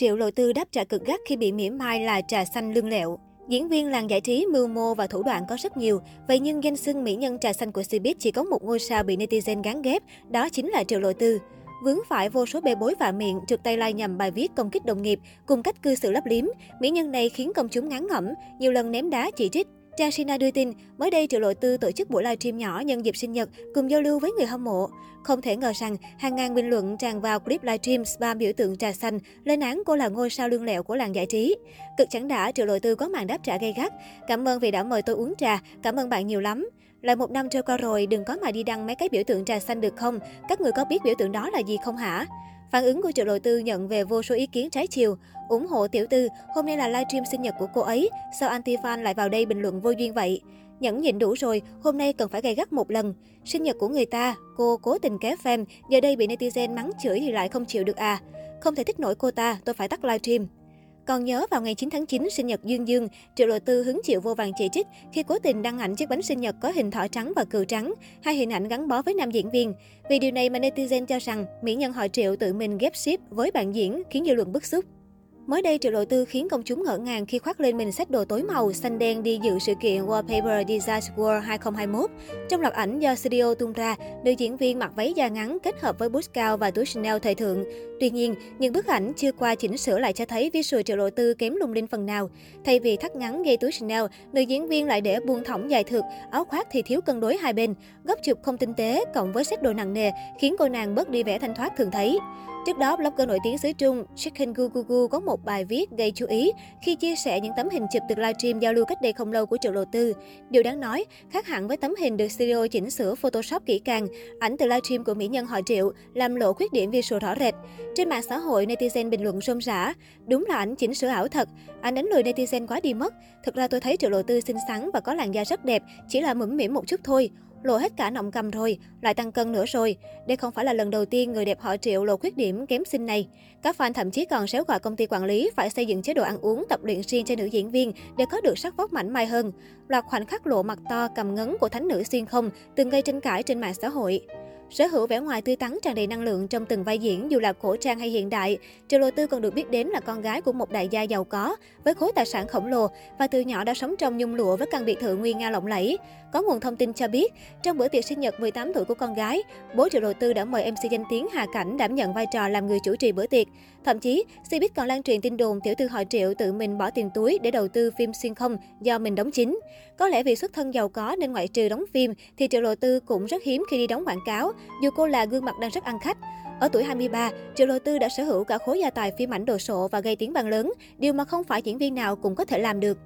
Triệu Lộ Tư đáp trả cực gắt khi bị mỉa mai là trà xanh lương lẹo. Diễn viên làng giải trí mưu mô và thủ đoạn có rất nhiều, vậy nhưng danh xưng mỹ nhân trà xanh của Cbiz chỉ có một ngôi sao bị netizen gán ghép, đó chính là Triệu Lộ Tư. Vướng phải vô số bê bối vạ miệng, trượt tay lai nhằm bài viết công kích đồng nghiệp, cùng cách cư xử lấp liếm, mỹ nhân này khiến công chúng ngán ngẩm, nhiều lần ném đá chỉ trích. Trang Sina đưa tin, mới đây Triệu Lộ Tư tổ chức buổi livestream nhỏ nhân dịp sinh nhật cùng giao lưu với người hâm mộ. Không thể ngờ rằng, hàng ngàn bình luận tràn vào clip livestream spam biểu tượng trà xanh, lên án cô là ngôi sao lương lẹo của làng giải trí. Cực chẳng đã, Triệu Lộ Tư có màn đáp trả gay gắt. Cảm ơn vì đã mời tôi uống trà, cảm ơn bạn nhiều lắm. Lại một năm trôi qua rồi, đừng có mà đi đăng mấy cái biểu tượng trà xanh được không? Các người có biết biểu tượng đó là gì không hả? Phản ứng của Triệu đầu Tư nhận về vô số ý kiến trái chiều. ủng hộ tiểu tư, hôm nay là livestream sinh nhật của cô ấy, sao anti-fan lại vào đây bình luận vô duyên vậy? Nhẫn nhịn đủ rồi, hôm nay cần phải gay gắt một lần. Sinh nhật của người ta, cô cố tình kéo fan, giờ đây bị netizen mắng chửi thì lại không chịu được à. Không thể thích nổi cô ta, tôi phải tắt livestream. Còn nhớ vào ngày 9 tháng 9 sinh nhật Dương Dương, Triệu Lộ Tư hứng chịu vô vàng chỉ trích khi cố tình đăng ảnh chiếc bánh sinh nhật có hình thỏ trắng và cừu trắng, hai hình ảnh gắn bó với nam diễn viên. Vì điều này mà netizen cho rằng mỹ nhân họ Triệu tự mình ghép ship với bạn diễn khiến dư luận bức xúc. Mới đây, Triệu Lộ Tư khiến công chúng ngỡ ngàng khi khoác lên mình set đồ tối màu xanh đen đi dự sự kiện Wallpaper Design World 2021. Trong loạt ảnh do studio tung ra, nữ diễn viên mặc váy da ngắn kết hợp với boots cao và túi Chanel thời thượng. Tuy nhiên, những bức ảnh chưa qua chỉnh sửa lại cho thấy visual Triệu Lộ Tư kém lung linh phần nào. Thay vì thắt ngắn gây túi Chanel, nữ diễn viên lại để buông thõng dài thượt, áo khoác thì thiếu cân đối hai bên. Góc chụp không tinh tế cộng với set đồ nặng nề khiến cô nàng bớt đi vẻ thanh thoát thường thấy. Trước đó, blogger nổi tiếng xứ Trung Chicken Gugugu có một bài viết gây chú ý khi chia sẻ những tấm hình chụp từ livestream giao lưu cách đây không lâu của Triệu Lộ Tư. Điều đáng nói, khác hẳn với tấm hình được studio chỉnh sửa Photoshop kỹ càng, ảnh từ livestream của mỹ nhân họ Triệu làm lộ khuyết điểm visual rõ rệt. Trên mạng xã hội, netizen bình luận rôm rã. Đúng là ảnh chỉnh sửa ảo thật, anh đánh lừa netizen quá đi mất. Thực ra tôi thấy Triệu Lộ Tư xinh xắn và có làn da rất đẹp, chỉ là mũm mỉm một chút thôi lộ hết cả nọng cầm rồi, lại tăng cân nữa rồi. Đây không phải là lần đầu tiên người đẹp họ Triệu lộ khuyết điểm kém xinh này. Các fan thậm chí còn xéo gọi công ty quản lý phải xây dựng chế độ ăn uống tập luyện riêng cho nữ diễn viên để có được sắc vóc mảnh mai hơn. Loạt khoảnh khắc lộ mặt to cầm ngấn của thánh nữ xuyên không từng gây tranh cãi trên mạng xã hội. Sở hữu vẻ ngoài tươi tắn tràn đầy năng lượng trong từng vai diễn dù là cổ trang hay hiện đại, Triệu Lộ Tư còn được biết đến là con gái của một đại gia giàu có với khối tài sản khổng lồ và từ nhỏ đã sống trong nhung lụa với căn biệt thự nguy nga lộng lẫy. Có nguồn thông tin cho biết, trong bữa tiệc sinh nhật 18 tuổi của con gái, bố Triệu Lộ Tư đã mời MC danh tiếng Hà Cảnh đảm nhận vai trò làm người chủ trì bữa tiệc. Thậm chí, Cbiz còn lan truyền tin đồn tiểu thư họ Triệu tự mình bỏ tiền túi để đầu tư phim xuyên không do mình đóng chính. Có lẽ vì xuất thân giàu có nên ngoại trừ đóng phim thì Triệu Lộ Tư cũng rất hiếm khi đi đóng quảng cáo, dù cô là gương mặt đang rất ăn khách. Ở tuổi 23, Triệu Lộ Tư đã sở hữu cả khối gia tài phim ảnh đồ sộ và gây tiếng vang lớn, điều mà không phải diễn viên nào cũng có thể làm được.